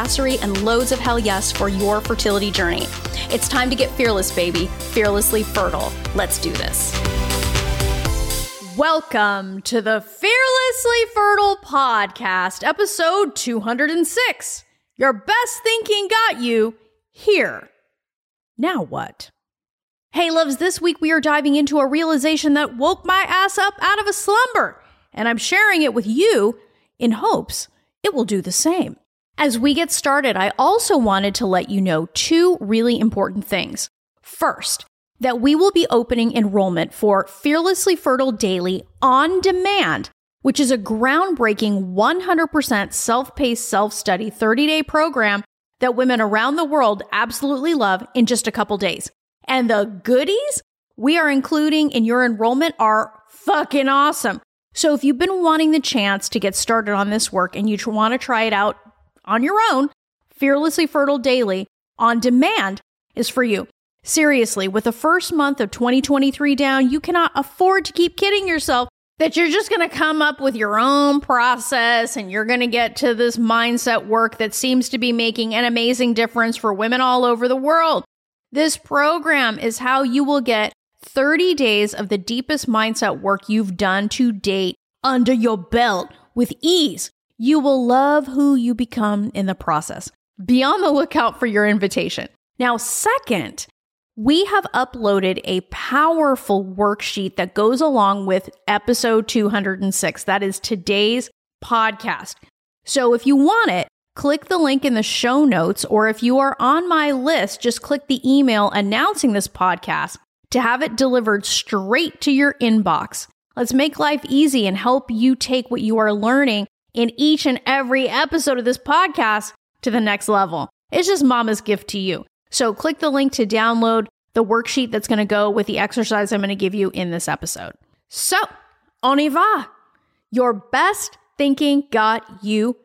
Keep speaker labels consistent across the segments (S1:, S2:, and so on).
S1: badassery, and loads of hell yes for your fertility journey. It's time to get fearless, baby, fearlessly fertile. Let's do this. Welcome to the Fearlessly Fertile Podcast, episode 206. Your best thinking got you here. Now what? Hey, loves, this week we are diving into a realization that woke my ass up out of a slumber, and I'm sharing it with you in hopes it will do the same. As we get started, I also wanted to let you know two really important things. First, that we will be opening enrollment for Fearlessly Fertile Daily on demand, which is a groundbreaking 100% self paced self study 30 day program that women around the world absolutely love in just a couple days. And the goodies we are including in your enrollment are fucking awesome. So if you've been wanting the chance to get started on this work and you want to try it out on your own, Fearlessly Fertile Daily on demand is for you. Seriously, with the first month of 2023 down, you cannot afford to keep kidding yourself that you're just going to come up with your own process and you're going to get to this mindset work that seems to be making an amazing difference for women all over the world. This program is how you will get 30 days of the deepest mindset work you've done to date under your belt with ease. You will love who you become in the process. Be on the lookout for your invitation. Now, second, we have uploaded a powerful worksheet that goes along with episode 206. That is today's podcast. So if you want it, click the link in the show notes, or if you are on my list, just click the email announcing this podcast to have it delivered straight to your inbox. Let's make life easy and help you take what you are learning in each and every episode of this podcast to the next level. It's just mama's gift to you. So click the link to download the worksheet that's going to go with the exercise I'm going to give you in this episode. So, on y va. Your best thinking got you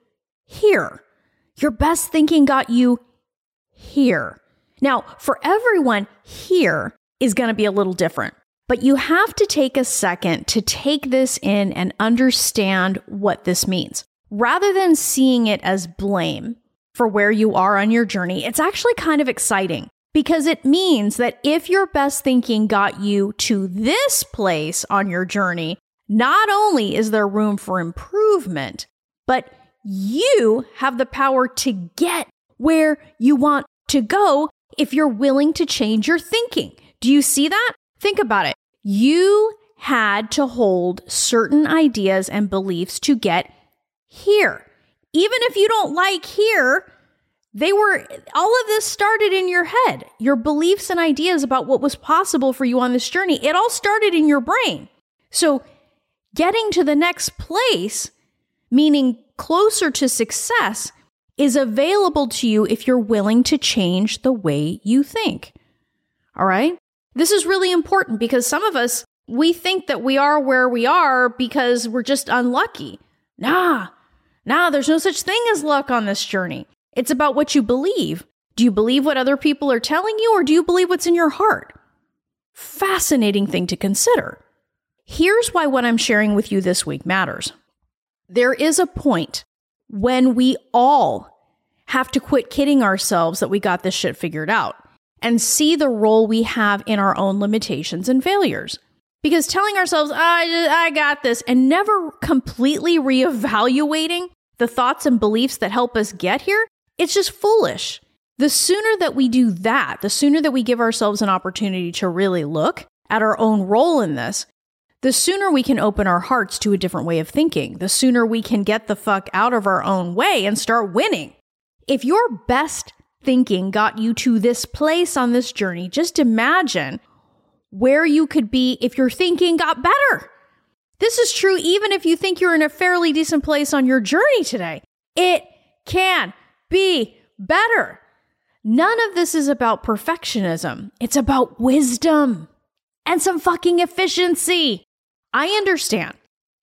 S1: here. Your best thinking got you here. Now, for everyone, here is going to be a little different. But you have to take a second to take this in and understand what this means. Rather than seeing it as blame for where you are on your journey, it's actually kind of exciting because it means that if your best thinking got you to this place on your journey, not only is there room for improvement, but you have the power to get where you want to go if you're willing to change your thinking. Do you see that? Think about it. You had to hold certain ideas and beliefs to get here. Even if you don't like here, they were all of this started in your head. Your beliefs and ideas about what was possible for you on this journey, it all started in your brain. So, getting to the next place, meaning closer to success, is available to you if you're willing to change the way you think. All right? This is really important because some of us, we think that we are where we are because we're just unlucky. Nah, nah, there's no such thing as luck on this journey. It's about what you believe. Do you believe what other people are telling you or do you believe what's in your heart? Fascinating thing to consider. Here's why what I'm sharing with you this week matters. There is a point when we all have to quit kidding ourselves that we got this shit figured out and see the role we have in our own limitations and failures. Because telling ourselves, I, I got this, and never completely reevaluating the thoughts and beliefs that help us get here, it's just foolish. The sooner that we do that, the sooner that we give ourselves an opportunity to really look at our own role in this, the sooner we can open our hearts to a different way of thinking, the sooner we can get the fuck out of our own way and start winning. If your best thinking got you to this place on this journey, just imagine where you could be if your thinking got better. This is true even if you think you're in a fairly decent place on your journey today. It can be better. None of this is about perfectionism. It's about wisdom and some fucking efficiency. I understand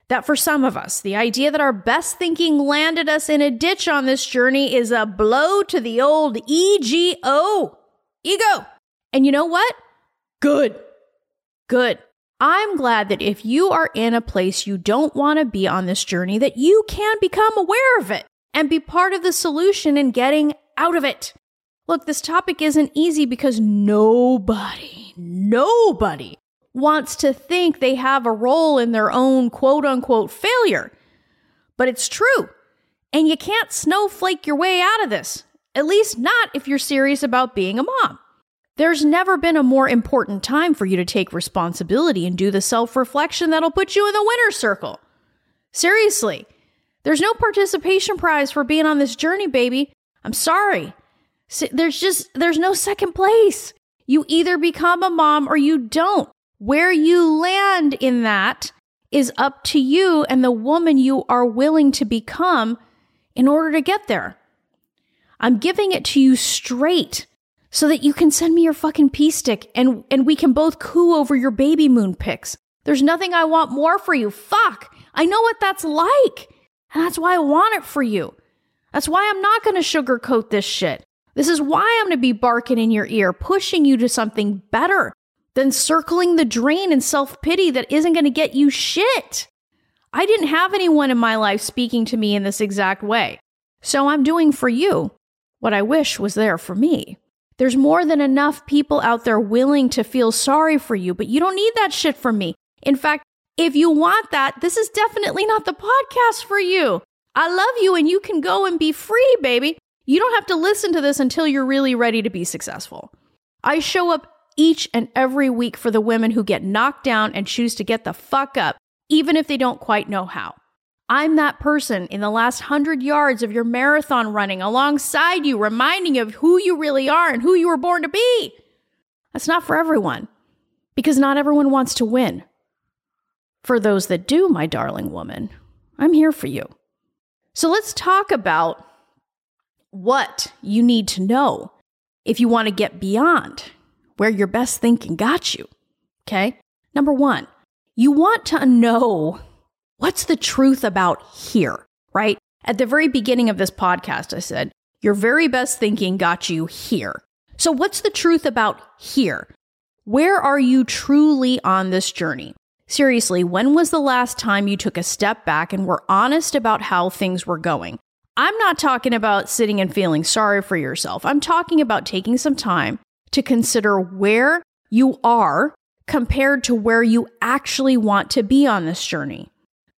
S1: that for some of us, the idea that our best thinking landed us in a ditch on this journey is a blow to the old EGO, ego. And you know what? Good. Good. I'm glad that if you are in a place you don't want to be on this journey, that you can become aware of it and be part of the solution in getting out of it. Look, this topic isn't easy because nobody, nobody wants to think they have a role in their own quote unquote failure. But it's true. And you can't snowflake your way out of this, at least not if you're serious about being a mom. There's never been a more important time for you to take responsibility and do the self reflection that'll put you in the winner's circle. Seriously, there's no participation prize for being on this journey, baby. I'm sorry. There's just, there's no second place. You either become a mom or you don't. Where you land in that is up to you and the woman you are willing to become in order to get there. I'm giving it to you straight so that you can send me your fucking pee stick and, and we can both coo over your baby moon pics. There's nothing I want more for you. Fuck. I know what that's like. And that's why I want it for you. That's why I'm not going to sugarcoat this shit. This is why I'm going to be barking in your ear, pushing you to something better than circling the drain in self pity that isn't going to get you shit. I didn't have anyone in my life speaking to me in this exact way. So I'm doing for you what I wish was there for me. There's more than enough people out there willing to feel sorry for you, but you don't need that shit from me. In fact, if you want that, this is definitely not the podcast for you. I love you and you can go and be free, baby. You don't have to listen to this until you're really ready to be successful. I show up each and every week for the women who get knocked down and choose to get the fuck up, even if they don't quite know how. I'm that person in the last hundred yards of your marathon running alongside you, reminding you of who you really are and who you were born to be. That's not for everyone, because not everyone wants to win. For those that do, my darling woman, I'm here for you. So let's talk about what you need to know if you want to get beyond where your best thinking got you. Okay? Number one, you want to know what's the truth about here, right? At the very beginning of this podcast, I said, your very best thinking got you here. So, what's the truth about here? Where are you truly on this journey? Seriously, when was the last time you took a step back and were honest about how things were going? I'm not talking about sitting and feeling sorry for yourself. I'm talking about taking some time to consider where you are compared to where you actually want to be on this journey.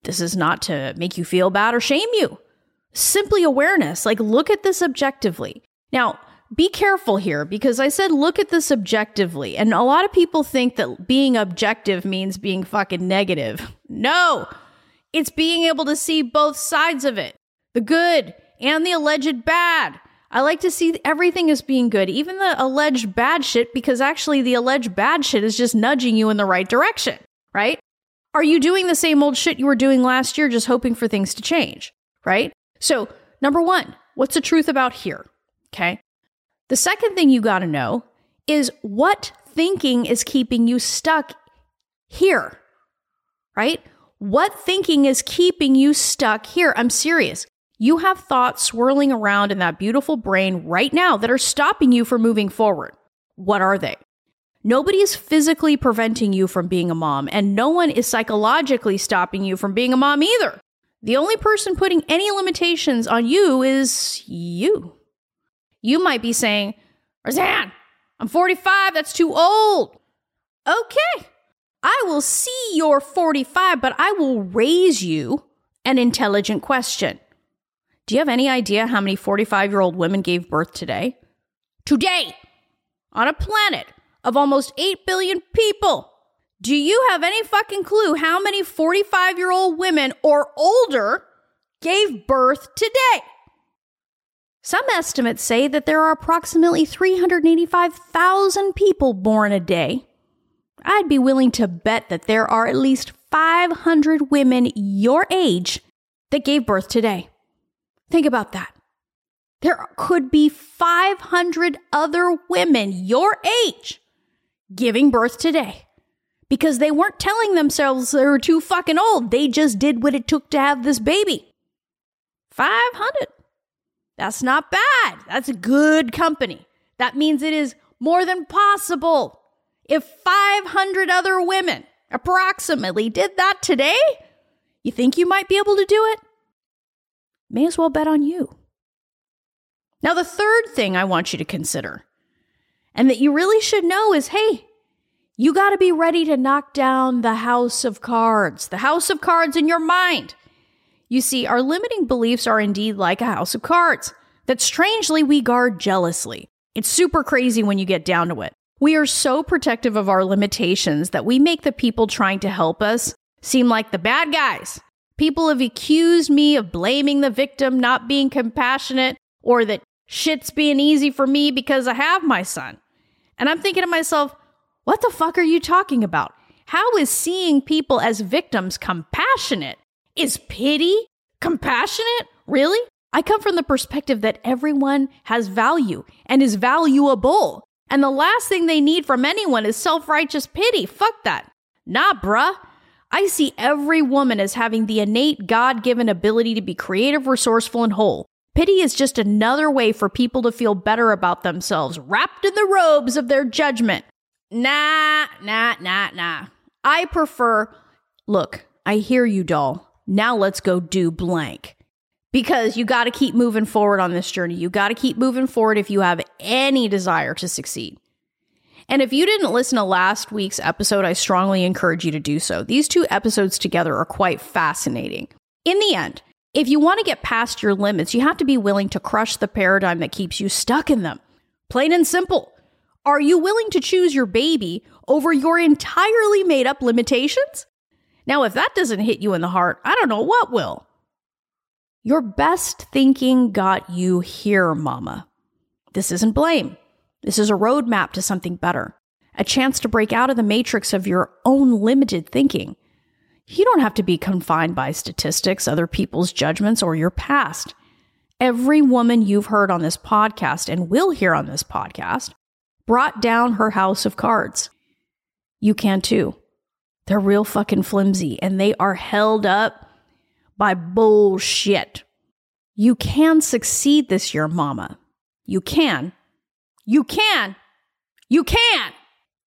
S1: This is not to make you feel bad or shame you. Simply awareness, like look at this objectively. Now, be careful here because I said look at this objectively. And a lot of people think that being objective means being fucking negative. No, it's being able to see both sides of it the good and the alleged bad. I like to see everything as being good, even the alleged bad shit, because actually the alleged bad shit is just nudging you in the right direction, right? Are you doing the same old shit you were doing last year, just hoping for things to change? Right? So, number one, what's the truth about here? Okay. The second thing you got to know is what thinking is keeping you stuck here, right? What thinking is keeping you stuck here? I'm serious. You have thoughts swirling around in that beautiful brain right now that are stopping you from moving forward. What are they? Nobody is physically preventing you from being a mom, and no one is psychologically stopping you from being a mom either. The only person putting any limitations on you is you. You might be saying, Roseanne, I'm 45, that's too old. Okay, I will see you're 45, but I will raise you an intelligent question. Do you have any idea how many 45 year old women gave birth today? Today! On a planet of almost 8 billion people. Do you have any fucking clue how many 45 year old women or older gave birth today? Some estimates say that there are approximately 385,000 people born a day. I'd be willing to bet that there are at least 500 women your age that gave birth today. Think about that. There could be 500 other women your age giving birth today because they weren't telling themselves they were too fucking old. They just did what it took to have this baby. 500. That's not bad. That's a good company. That means it is more than possible. If 500 other women approximately did that today, you think you might be able to do it? May as well bet on you. Now, the third thing I want you to consider, and that you really should know, is hey, you got to be ready to knock down the house of cards, the house of cards in your mind. You see, our limiting beliefs are indeed like a house of cards that strangely we guard jealously. It's super crazy when you get down to it. We are so protective of our limitations that we make the people trying to help us seem like the bad guys. People have accused me of blaming the victim, not being compassionate, or that shit's being easy for me because I have my son. And I'm thinking to myself, what the fuck are you talking about? How is seeing people as victims compassionate? Is pity compassionate? Really? I come from the perspective that everyone has value and is valuable. And the last thing they need from anyone is self righteous pity. Fuck that. Nah, bruh. I see every woman as having the innate God given ability to be creative, resourceful, and whole. Pity is just another way for people to feel better about themselves, wrapped in the robes of their judgment. Nah, nah, nah, nah. I prefer, look, I hear you, doll. Now let's go do blank. Because you got to keep moving forward on this journey. You got to keep moving forward if you have any desire to succeed. And if you didn't listen to last week's episode, I strongly encourage you to do so. These two episodes together are quite fascinating. In the end, if you want to get past your limits, you have to be willing to crush the paradigm that keeps you stuck in them. Plain and simple. Are you willing to choose your baby over your entirely made up limitations? Now, if that doesn't hit you in the heart, I don't know what will. Your best thinking got you here, mama. This isn't blame. This is a roadmap to something better, a chance to break out of the matrix of your own limited thinking. You don't have to be confined by statistics, other people's judgments, or your past. Every woman you've heard on this podcast and will hear on this podcast brought down her house of cards. You can too. They're real fucking flimsy and they are held up by bullshit. You can succeed this year, mama. You can. You can. You can.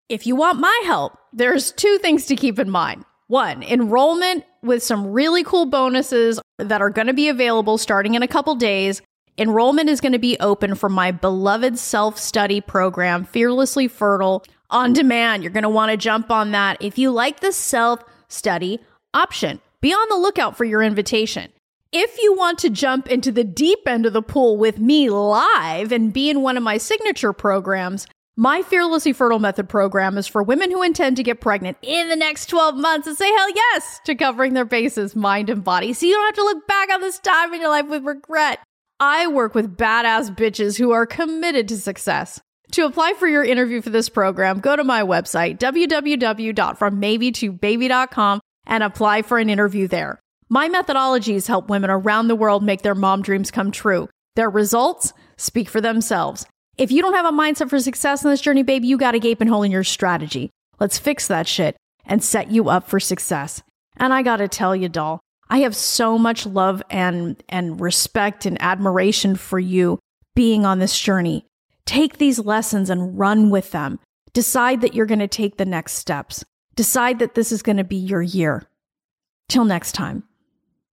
S1: If you want my help, there's two things to keep in mind. One, enrollment with some really cool bonuses that are going to be available starting in a couple days. Enrollment is going to be open for my beloved self study program, Fearlessly Fertile, on demand. You're going to want to jump on that. If you like the self study option, be on the lookout for your invitation. If you want to jump into the deep end of the pool with me live and be in one of my signature programs, my Fearlessly Fertile Method program is for women who intend to get pregnant in the next 12 months and say hell yes to covering their bases, mind and body. So you don't have to look back on this time in your life with regret. I work with badass bitches who are committed to success. To apply for your interview for this program, go to my website, www.frommaybe2baby.com and apply for an interview there. My methodologies help women around the world make their mom dreams come true. Their results speak for themselves. If you don't have a mindset for success in this journey, baby, you got a gaping hole in your strategy. Let's fix that shit and set you up for success. And I got to tell you, doll, I have so much love and and respect and admiration for you being on this journey. Take these lessons and run with them. Decide that you're to take the next steps. Decide that this is to be your year. Till next time,